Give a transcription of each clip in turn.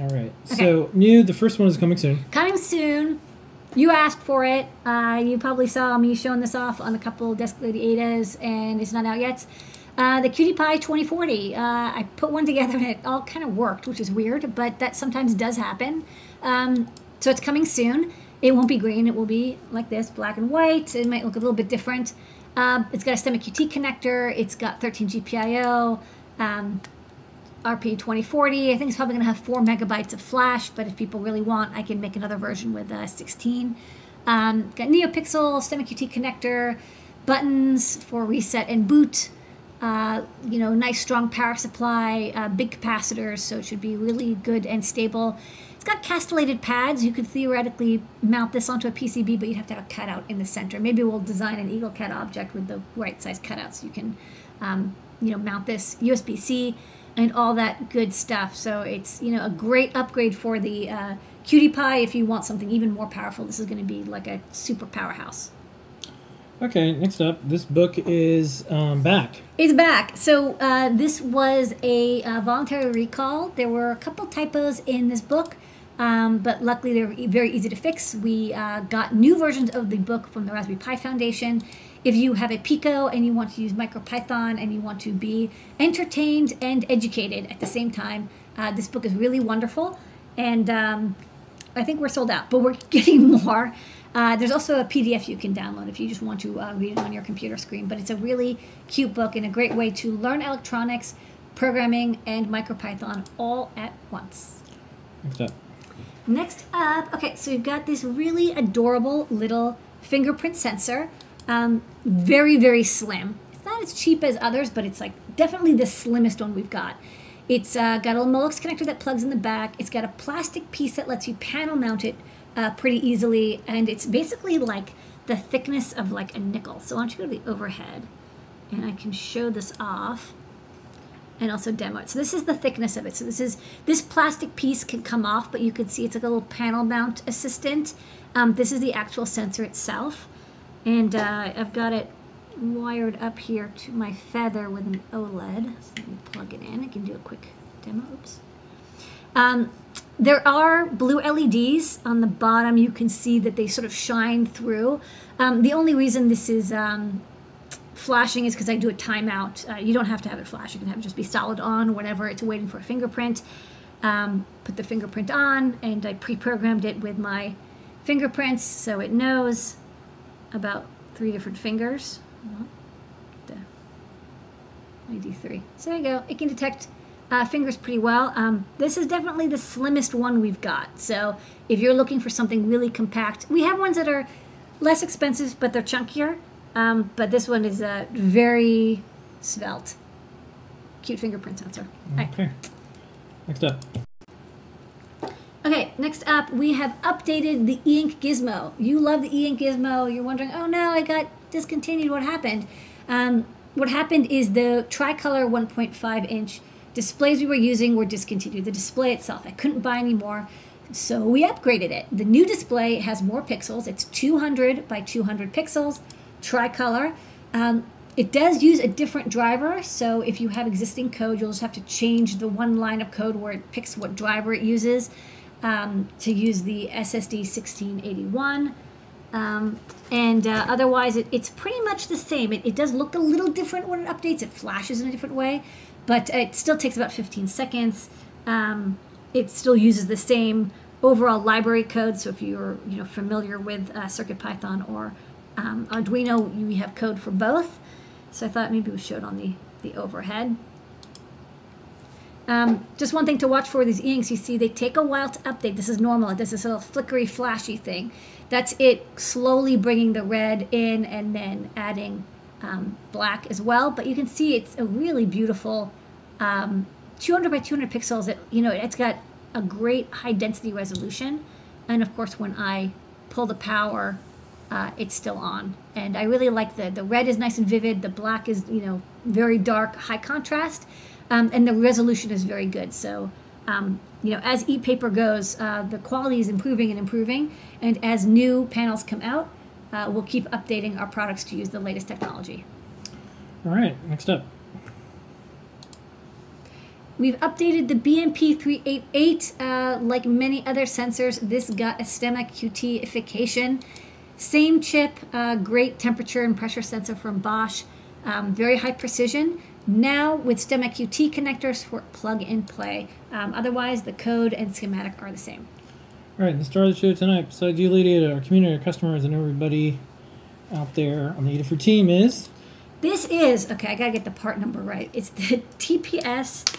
All right. So new. The first one is coming soon. Coming soon. You asked for it. Uh, you probably saw me showing this off on a couple Desk Ladyadas, and it's not out yet. Uh, the QT Py 2040. Uh, I put one together and it all kind of worked, which is weird, but that sometimes does happen. Um, so it's coming soon. It won't be green. It will be like this, black and white. It might look a little bit different. Um, it's got a STEMMA QT connector. It's got 13 GPIO. Um, RP 2040. I think it's probably going to have 4 megabytes of flash, but if people really want, I can make another version with uh, 16. Um, got NeoPixel, STEMMA QT connector, buttons for reset and boot. Uh, you know, nice strong power supply, uh, big capacitors, so it should be really good and stable. It's got castellated pads. You could theoretically mount this onto a PCB, but you'd have to have a cutout in the center. Maybe we'll design an EagleCAD object with the right size cutout so you can, um, you know, mount this USB-C and all that good stuff. So it's, you know, a great upgrade for the uh, QT Py if you want something even more powerful. This is going to be like a super powerhouse. Okay, next up, this book is um, back. It's back. So uh, this was a uh, voluntary recall. There were a couple typos in this book, um, but luckily they were very easy to fix. We uh, got new versions of the book from the Raspberry Pi Foundation. If you have a Pico and you want to use MicroPython and you want to be entertained and educated at the same time, uh, this book is really wonderful. And um, I think we're sold out, but we're getting more. Uh, there's also a PDF you can download if you just want to uh, read it on your computer screen. But it's a really cute book and a great way to learn electronics, programming, and MicroPython all at once. Next up. Next up, okay, so we've got this really adorable little fingerprint sensor. Um, very, very slim. It's not as cheap as others, but it's like definitely the slimmest one we've got. It's uh, got a little Molex connector that plugs in the back. It's got a plastic piece that lets you panel mount it uh, pretty easily, and it's basically like the thickness of like a nickel. So why don't you go to the overhead, and I can show this off and also demo it. So this is the thickness of it. So this is this plastic piece can come off, but you can see it's like a little panel mount assistant. Um, this is the actual sensor itself, and uh, I've got it wired up here to my feather with an OLED. So let me plug it in. I can do a quick demo. Oops. Um, there are blue LEDs on the bottom. You can see that they sort of shine through. Um, the only reason this is um, flashing is because I do a timeout. Uh, you don't have to have it flash. You can have it just be solid on whenever it's waiting for a fingerprint. Um, put the fingerprint on, and I pre-programmed it with my fingerprints so it knows about three different fingers. The ID3. So there you go. It can detect uh, fingers pretty well. Um, this is definitely the slimmest one we've got. So if you're looking for something really compact, we have ones that are less expensive, but they're chunkier. Um, but this one is a very svelte, cute fingerprint sensor. Okay. Next up. Okay, next up, we have updated the e-ink gizmo. You love the e-ink gizmo. You're wondering, oh no, I got discontinued. What happened? Um, what happened is the tricolor 1.5 inch displays we were using were discontinued. The display itself, I couldn't buy anymore. So we upgraded it. The new display has more pixels. It's 200 by 200 pixels, tricolor. Um, it does use a different driver, so if you have existing code, you'll just have to change the one line of code where it picks what driver it uses um, to use the SSD 1681. Um, and uh, otherwise, it, it's pretty much the same. It, it, does look a little different when it updates. It flashes in a different way, but it still takes about 15 seconds. Um, it still uses the same overall library code. So if you're you know familiar with uh, CircuitPython or um, Arduino, you have code for both. So I thought maybe we show it on the, the overhead. Um, just one thing to watch for these e-inks, you see they take a while to update. This is normal. It does this little flickery, flashy thing. That's it slowly bringing the red in and then adding um, black as well. But you can see it's a really beautiful um, 200 by 200 pixels. It, you know, it's got a great high density resolution. And of course, when I pull the power, uh, it's still on. And I really like the, the red is nice and vivid. The black is, you know, very dark, high contrast. Um, and the resolution is very good. So, um, you know, as e-paper goes, uh, the quality is improving and improving. And as new panels come out, uh, we'll keep updating our products to use the latest technology. All right, next up. We've updated the BMP388. Uh, like many other sensors, this got a STEMMA QT-ification. Same chip, uh, great temperature and pressure sensor from Bosch, um, very high precision. Now with STEMMA QT connectors for plug and play. Um, otherwise, the code and schematic are the same. All right, the star of the show tonight, besides you, Lydia, our community, our customers, and everybody out there on the Adafruit team is. This is, okay, I gotta get the part number right. It's the TPS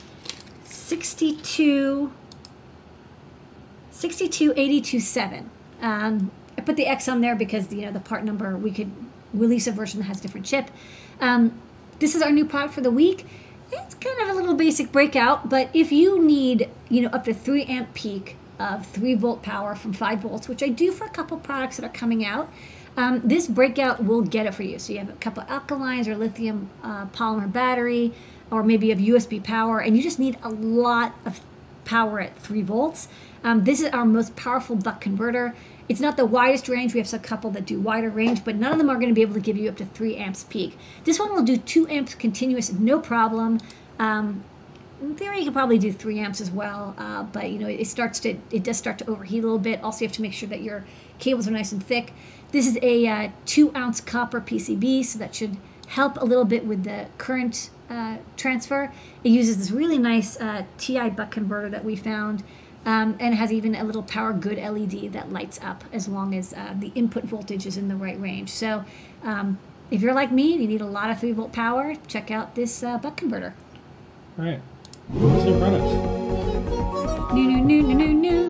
62, 62827. Um, I put the X on there because, you know, the part number, we could release a version that has different chip. Um, this is our new product for the week. It's kind of a little basic breakout, but if you need, you know, up to 3 amp peak of 3 volt power from 5 volts, which I do for a couple products that are coming out, um, this breakout will get it for you. So you have a couple alkalines or lithium uh, polymer battery, or maybe you have USB power, and you just need a lot of power at 3 volts. Um, this is our most powerful buck converter. It's not the widest range. We have a couple that do wider range, but none of them are going to be able to give you up to 3 amps peak. This one will do 2 amps continuous, no problem. Um, in theory, you could probably do 3 amps as well, uh, but you know it starts to it does start to overheat a little bit. Also, you have to make sure that your cables are nice and thick. This is a uh, 2 ounce copper PCB, so that should help a little bit with the current uh, transfer. It uses this really nice uh, TI buck converter that we found. Um, and has even a little power good LED that lights up as long as uh, the input voltage is in the right range. So um, if you're like me and you need a lot of 3 volt power, check out this uh, buck converter. All right. Products? New, new, new, new, new.